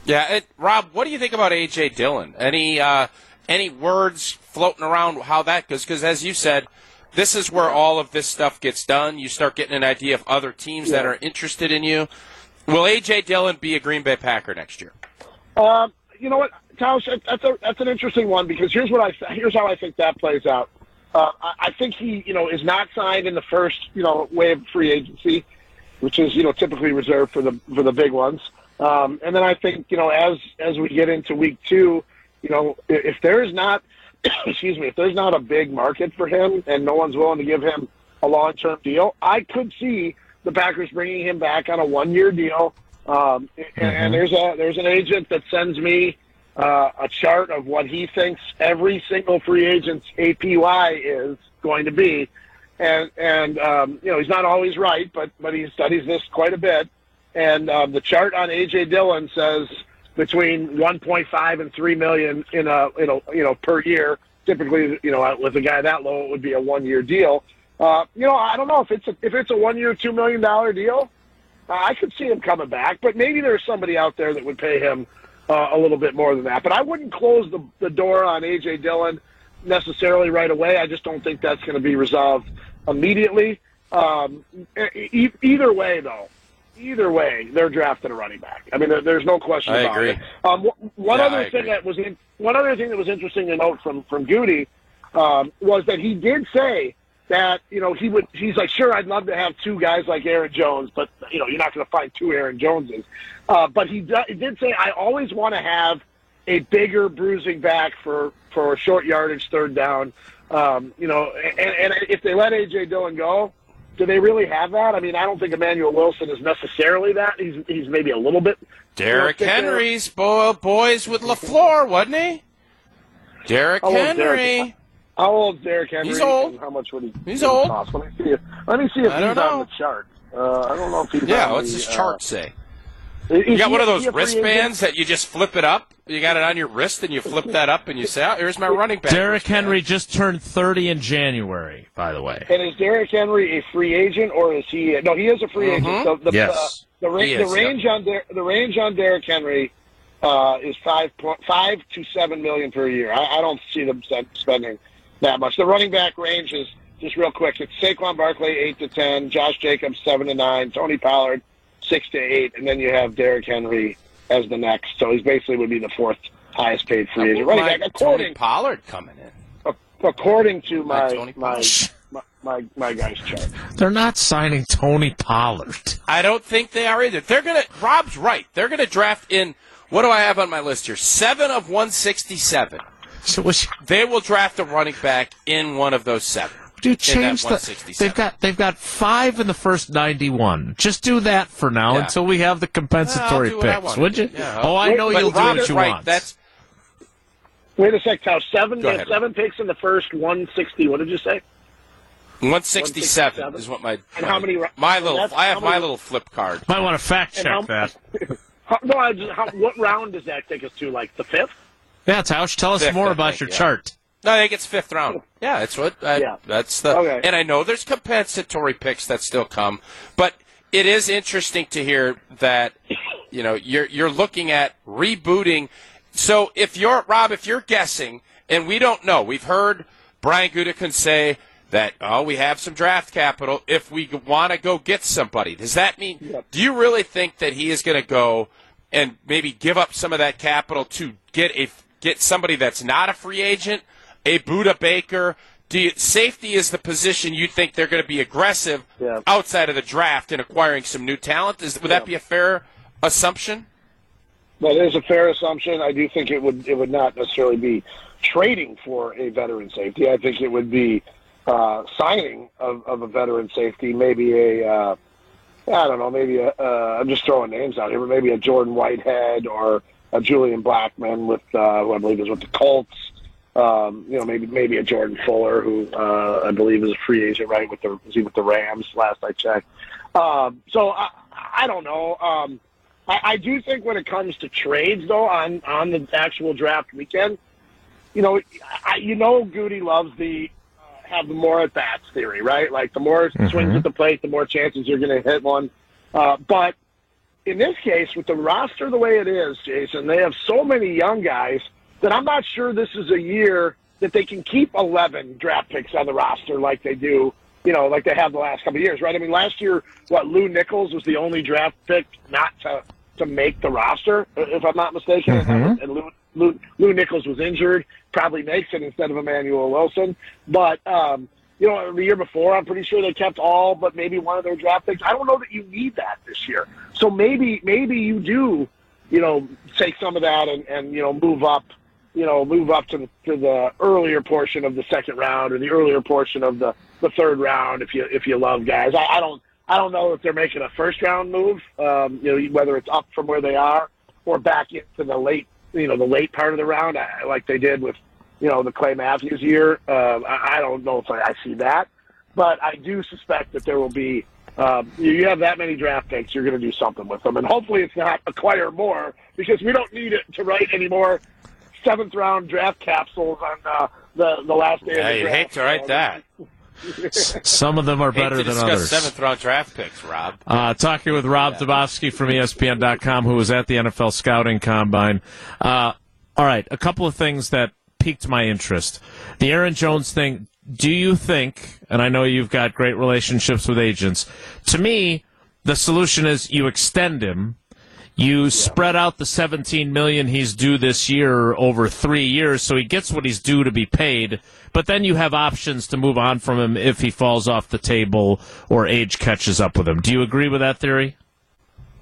Yeah, it, Rob, what do you think about AJ Dillon? Any uh, any words floating around how that goes? Because as you said, this is where all of this stuff gets done. You start getting an idea of other teams that are interested in you. Will AJ Dillon be a Green Bay Packer next year? Um, you know what, Tausch, that's a, that's an interesting one because here's what I here's how I think that plays out. Uh, I, I think he, you know, is not signed in the first, you know, wave of free agency, which is, you know, typically reserved for the for the big ones. Um, and then I think, you know, as as we get into week two, you know, if there's not, excuse me, if there's not a big market for him and no one's willing to give him a long term deal, I could see the Packers bringing him back on a one year deal. Um, and, and there's a there's an agent that sends me uh, a chart of what he thinks every single free agent's APY is going to be, and and um, you know he's not always right, but but he studies this quite a bit. And um, the chart on AJ Dillon says between 1.5 and 3 million in a in a you know per year. Typically, you know, with a guy that low, it would be a one year deal. Uh, you know, I don't know if it's a, if it's a one year, two million dollar deal. Uh, I could see him coming back, but maybe there's somebody out there that would pay him uh, a little bit more than that. But I wouldn't close the, the door on AJ Dillon necessarily right away. I just don't think that's going to be resolved immediately. Um, e- either way, though, either way, they're drafting a running back. I mean, there, there's no question I about agree. it. Um, one Yeah, other I thing agree. that was in, one other thing that was interesting to note from from Goody um, was that he did say that you know he would he's like sure I'd love to have two guys like Aaron Jones, but you know you're not going to find two Aaron Joneses. Uh, but he, do, he did say I always want to have a bigger bruising back for for a short yardage third down. Um, you know, and, and if they let AJ Dillon go, do they really have that? I mean, I don't think Emmanuel Wilson is necessarily that. He's he's maybe a little bit. Derrick you know. Henry's boy, boys with LaFleur, wasn't he? Derrick old's Henry. Derrick? How old's Derrick Henry? He's old. and How much would he? He's would he old. Cost? Let me see if let me see if I he's on the chart. Uh, I don't know if he's Yeah, on what's the, his uh, chart say? You got he- one of those he a free agent? wristbands that you just flip it up. You got it on your wrist, and you flip that up, and you say, oh, "Here's my running back." Derrick. Henry just turned 30 in January, by the way. And is Derrick Henry a free agent or is he? No, he is a free agent. So the, Yes. uh, the, ra- He the is, range on Der- the range on Derrick Henry uh, is five point five to seven million per year. I, I don't see them spending that much. The running back range is just real quick. It's Saquon Barkley eight to ten, Josh Jacobs seven to nine, Tony Pollard six to eight, and then you have Derrick Henry as the next. So he's basically would be the fourth highest paid free agent running My back Tony according Pollard coming in. according to My my Tony my, Pollard. my my my guy's chart. They're not signing Tony Pollard. I don't think they are either. They're gonna. Rob's right. They're gonna draft in. What do I have on my list here? Seven of one sixty-seven. So was they will draft a running back in one of those seven. Dude, in that change the. They've got they've got five in the first ninety-one. Just do that for now Yeah. until we have the compensatory do picks, would you? Yeah, oh, I Wait, know but you'll do Rob what is you right. want. That's Wait a sec, Tao. Seven, ahead. had seven picks in the first 160. What did you say? 167 167? is what my And how many um, my little I have how my little flip card. Might want to fact check how- that. How, no, I just, how, what round does that take us to? Like the fifth? Yeah, Tausch, tell us Fifth, more about think, your yeah. chart. No, I think it's fifth round. Yeah, it's what. I, Yeah. That's the. Okay. And I know there's compensatory picks that still come, but it is interesting to hear that you know you're you're looking at rebooting. So if you're Rob, if you're guessing, and we don't know, we've heard Brian Gutekunst say that oh we have some draft capital if we want to go get somebody. Does that mean? Do you really think that he is going to go and maybe give up some of that capital to get a get somebody that's not a free agent, a Budda Baker? Do you, safety is the position you think they're going to be aggressive Yeah. outside of the draft in acquiring some new talent? Is, would that be a fair assumption? That is a fair assumption. I do think it would it would not necessarily be trading for a veteran safety. I think it would be uh, signing of, of a veteran safety, maybe a uh, I don't know, maybe a uh, I'm just throwing names out here, but maybe a Jordan Whitehead or a Julian Blackmon with uh, who I believe is with the Colts. Um, you know, maybe maybe a Jordan Fuller who uh, I believe is a free agent, right? With the is he with the Rams? Last I checked. Um, so I, I don't know. Um, I, I do think when it comes to trades, though, on on the actual draft weekend, you know, I, you know, Goody loves the uh, have the more at bats theory, right? Like the more swings at the plate, the more chances you're going to hit one. Uh, but in this case, with the roster the way it is, Jason, they have so many young guys that I'm not sure this is a year that they can keep 11 draft picks on the roster like they do, you know, like they have the last couple of years, right? I mean, last year, what Lew Nichols was the only draft pick not to to make the roster, if I'm not mistaken, and Lou, Lou Lew Nichols was injured, probably makes it instead of Emmanuel Wilson, but. um you know, the year before, I'm pretty sure they kept all but maybe one of their draft picks. I don't know that you need that this year. So maybe, maybe you do, you know, take some of that and, and you know, move up, you know, move up to the, to the earlier portion of the second round or the earlier portion of the, the third round if you if you love guys. I, I don't I don't know if they're making a first round move, um, you know, whether it's up from where they are or back into the late, you know, the late part of the round, like they did with you know, the Clay Matthews year. Um, I, I don't know if I, I see that, but I do suspect that there will be. Um, you you have that many draft picks, you're going to do something with them, and hopefully it's not acquire more because we don't need it to write any more seventh round draft capsules on uh, the the last day Yeah, of the you'd draft. hate to write that. Some of them are Hate better to than discuss others. seventh round draft picks, Rob. Uh, talking with Rob Demovsky from ESPN.com, who was at the NFL Scouting Combine. Uh, all right, a couple of things that piqued my interest. The Aaron Jones thing. Do you think? And I know you've got great relationships with agents. To me, the solution is you extend him. You spread out the 17 million he's due this year over three years, so he gets what he's due to be paid. But then you have options to move on from him if he falls off the table or age catches up with him. Do you agree with that theory?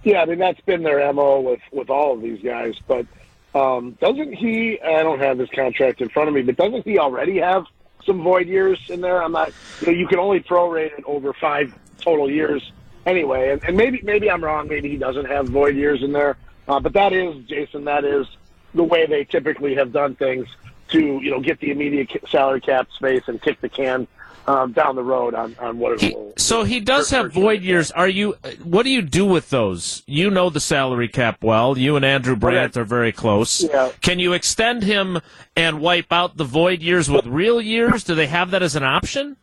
Yeah, I mean that's been their mo with with all of these guys. But um, doesn't he? I don't have his contract in front of me, but doesn't he already have some void years in there? I'm not. You, know, you can only prorate it over five total years anyway. And, and maybe maybe I'm wrong. Maybe he doesn't have void years in there. Uh, but that is Jason. That is the way they typically have done things to you know get the immediate salary cap space and kick the can um, down the road on on what it He, will. so he does have void years. Are you? What do you do with those? You know the salary cap well. You and Andrew Brandt are very close. Yeah. Can you extend him and wipe out the void years with real years? Do they have that as an option?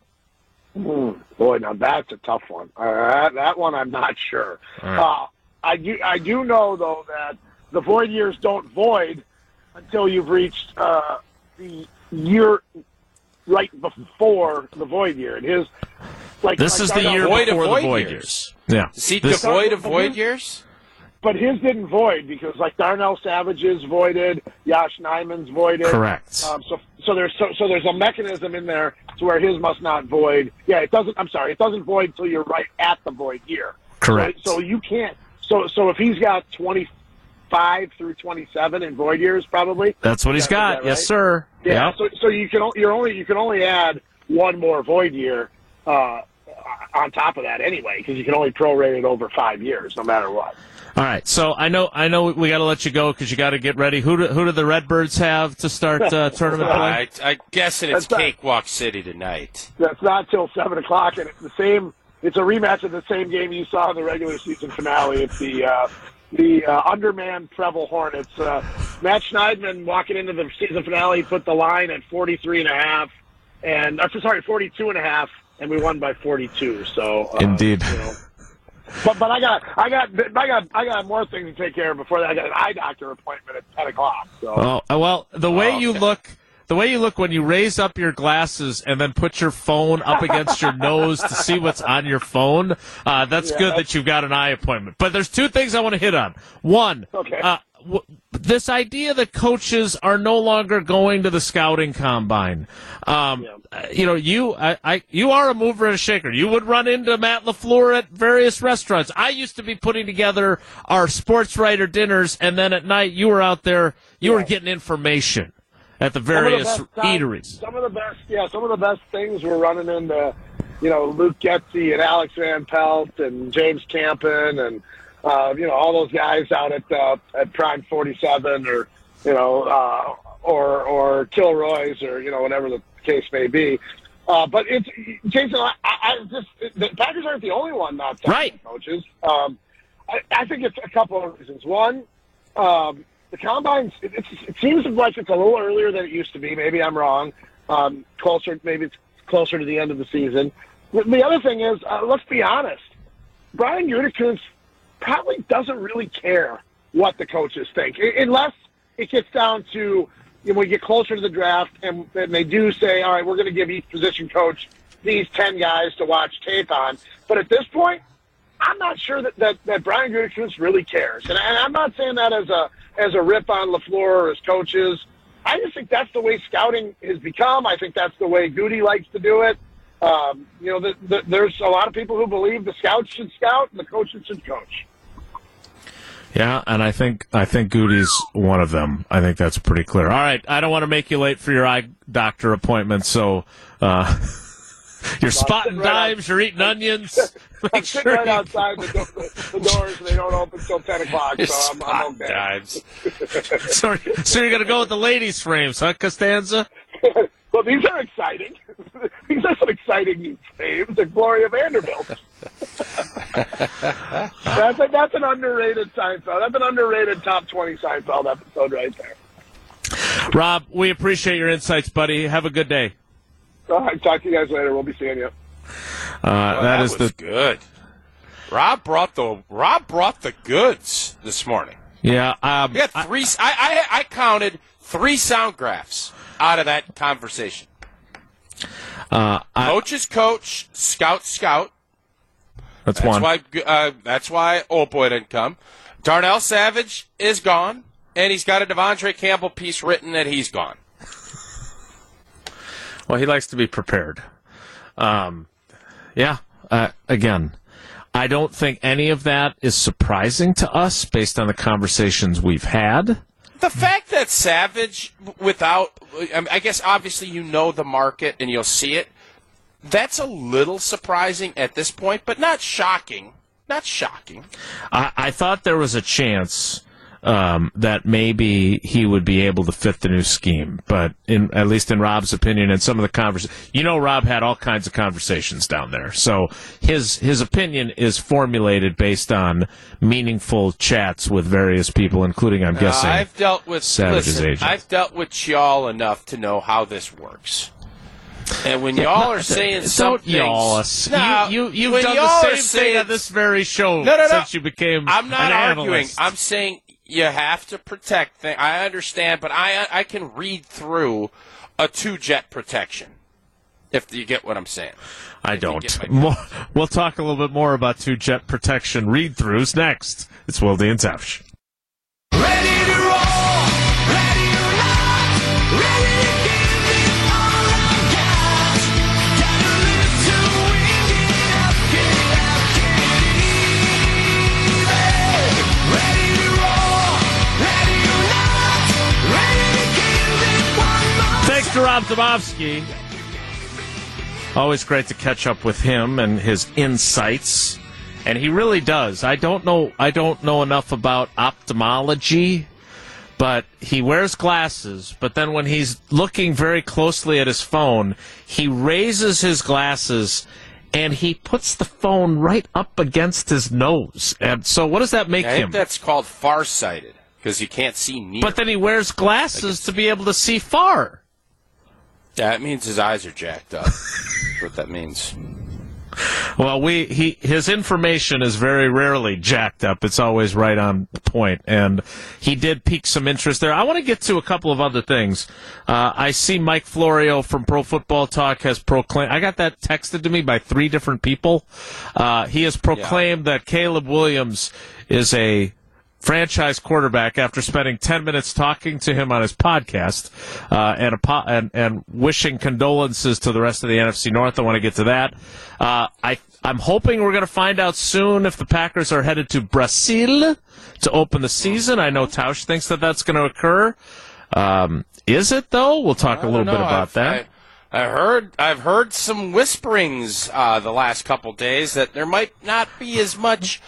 Hmm. Boy, now that's a tough one. Uh, that, one I'm not sure. Uh, I do I do know though that the void years don't void until you've reached uh, the year right before the void year. And his like This like is the year Void of before the void void years. years. Yeah. Is he This- devoid of void years? but his didn't void because like Darnell Savage's is voided, Yosh Nijman's voided. Correct. Um, so so there's so, so there's a mechanism in there to where his must not void. Yeah, it doesn't. I'm sorry, it doesn't void until you're right at the void year. Correct. So, so you can't. So so if he's got 25 through 27 in void years, probably. That's what he's Is got. that Yes, sir. Yeah. Yep. So, so you can you're only you can only add one more void year uh, on top of that anyway, because you can only prorate it over five years, no matter what. All right, so I know I know we got to let you go because you got to get ready. Who do, who do the Redbirds have to start uh, tournament play? I, I guessing it's That's not- Cakewalk City tonight. That's not till seven o'clock, and it's the same. It's a rematch of the same game you saw in the regular season finale. It's the uh, the uh, undermanned Preble Hornets. Uh, Matt Schneidman walking into the season finale put the line at forty three and a half and uh, sorry, forty two and a half, and a half, and we won by forty two. So uh, Indeed. you know. But but I got I got I got I got more things to take care of before that. I got an eye doctor appointment at ten o'clock. So Oh well, the way Oh, you look, the way you look when you raise up your glasses and then put your phone up against your nose to see what's on your phone, uh, that's Yeah, good that's- that you've got an eye appointment. But there's two things I want to hit on. One, Okay. uh, w- this idea that coaches are no longer going to the scouting combine. Um, uh, You know, you I, I you are a mover and a shaker. You would run into Matt Lafleur at various restaurants. I used to be putting together our sports writer dinners, and then at night you were out there. You were getting information at the Some the various best times- eateries. Some of the best, yeah, some of the best things were running into, you know, Luke Getsy and Alex Van Pelt and James Campen and, uh, you know, all those guys out at uh, at Prime 47 or, you know, uh, or or Kilroy's or you know whatever the case may be. Uh, but it's Jason. I, I just the Packers aren't the only one not Right. coaches. Um, I, I think it's a couple of reasons. One, um, the combines. It, it seems like it's a little earlier than it used to be. Maybe I'm wrong. Um, closer, maybe it's closer to the end of the season. The, the other thing is, uh, let's be honest. Brian Gutekunst probably doesn't really care what the coaches think, unless it gets down to you know, we get closer to the draft and, and they do say, all right, we're going to give each position coach these 10 guys to watch tape on. But at this point, I'm not sure that, that, that Brian Gutekunst really cares. And, and I'm not saying that as a, as a rip on LaFleur or his coaches. I just think that's the way scouting has become. I think that's the way Goody likes to do it. Um, you know, the, the, there's a lot of people who believe the scouts should scout and the coaches should coach. Yeah, and I think I think Goody's one of them. I think that's pretty clear. All right, I don't want to make you late for your eye doctor appointment, so uh, you're spotting right dimes, you're eating onions. I'm Make sitting sure right you- outside the, do- the doors. They don't open until 10 o'clock, so I'm, I'm okay. Dives. so, so you're gonna go with the ladies' frames, huh, Costanza? well, these are exciting. these are some exciting names. And Gloria Vanderbilt. that's, a, that's an underrated Seinfeld. That's an underrated top 20 Seinfeld episode right there. Rob, we appreciate your insights, buddy. Have a good day. All right, talk to you guys later. We'll be seeing you. Uh, that is was the good. Rob brought the Rob brought the goods this morning. yeah. Um, We got three. I, I I counted three sound graphs out of that conversation. uh, I, Coach is coach, scout scout. that's, That's one. why. Uh, that's why old boy didn't come. Darnell Savage is gone, and he's got a Devondre Campbell piece written that he's gone. Well, he likes to be prepared. Um, yeah. Uh, again, I don't think any of that is surprising to us based on the conversations we've had. The fact that Savage, without, I, guess obviously you know the market and you'll see it. That's a little surprising at this point, but not shocking. Not shocking. I, I thought there was a chance um, that maybe he would be able to fit the new scheme, but in at least in Rob's opinion, and some of the conversations, you know, Rob had all kinds of conversations down there, so his his opinion is formulated based on meaningful chats with various people, including, I'm guessing, Uh, I've dealt with Savage's listen, agent. I've dealt with y'all enough to know how this works. And when y'all are saying Don't something, y'all us. No, you, you, you've done the same thing on this very show No, no, no. since you became I'm not arguing. analyst. I'm saying you have to protect things. I understand, but I I can read through a two jet protection. If you get what I'm saying. I don't. More, we'll talk a little bit more about two jet protection read throughs next. It's Wilde and Tausch. Mr. Rob Demovsky. Always great to catch up with him and his insights. And he really does. I don't know I don't know enough about ophthalmology, but he wears glasses, but then when he's looking very closely at his phone, he raises his glasses and he puts the phone right up against his nose. And so what does that make I him? that's called farsighted because you can't see near. But then he wears glasses to be able to see far. That means his eyes are jacked up. That's what that means. Well, we he his information is very rarely jacked up. It's always right on point, and he did pique some interest there. I want to get to a couple of other things. Uh, I see Mike Florio from Pro Football Talk has proclaimed. I got that texted to me by three different people. Uh, he has proclaimed that Caleb Williams is a franchise quarterback after spending 10 minutes talking to him on his podcast uh, and, apo- and and wishing condolences to the rest of the NFC North. I want to get to that. Uh, I I'm hoping we're going to find out soon if the Packers are headed to Brazil to open the season. I know Tausch thinks that that's going to occur. Um, is it though? We'll talk a little don't bit about I've- that. I, I heard I've heard some whisperings uh, the last couple days that there might not be as much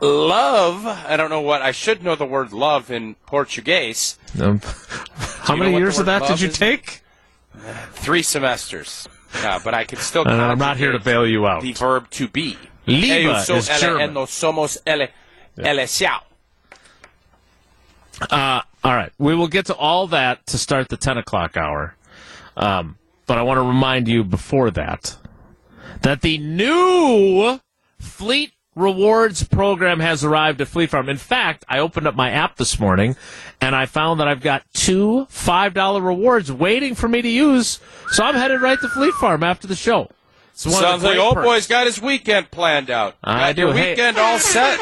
love. I don't know what I should know the word love in Portuguese. Um, how many years of that did you is? take? Three semesters. Uh, but I can still. And I'm not here to bail you out. The verb to be. Liebe Eu sou is ela, German. nós somos ele, ele seu. Uh, all right. We will get to all that to start the 10 o'clock hour. Um, but I want to remind you before that that the new Fleet Rewards program has arrived at Fleet Farm. In fact, I opened up my app this morning and I found that I've got two $5 rewards waiting for me to use. So I'm headed right to Fleet Farm after the show. It's one the Sounds like old perks. boy's got his weekend planned out. I got your do. Hey- weekend all set.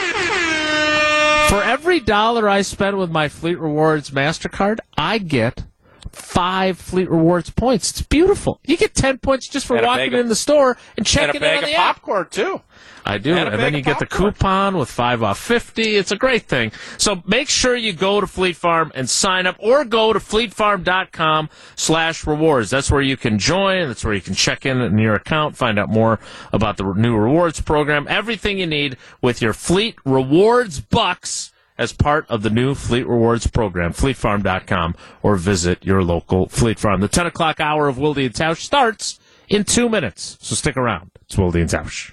For every dollar I spend with my Fleet Rewards MasterCard, I get five Fleet Rewards points. It's beautiful. You get 10 points just for And walking in the store and And checking a in bag on of the app. popcorn too. I do. and And, then you get the coupon with 5 off 50. It's a great thing. So make sure you go to Fleet Farm and sign up or go to fleetfarm.com slash rewards. That's where you can join. That's where you can check in in your account, find out more about the new rewards program. Everything you need with your Fleet Rewards bucks as part of the new Fleet Rewards program. Fleetfarm.com or visit your local Fleet Farm. The 10 o'clock hour of Wilde and Tausch starts in two minutes. So stick around. It's Wildy and Tausch.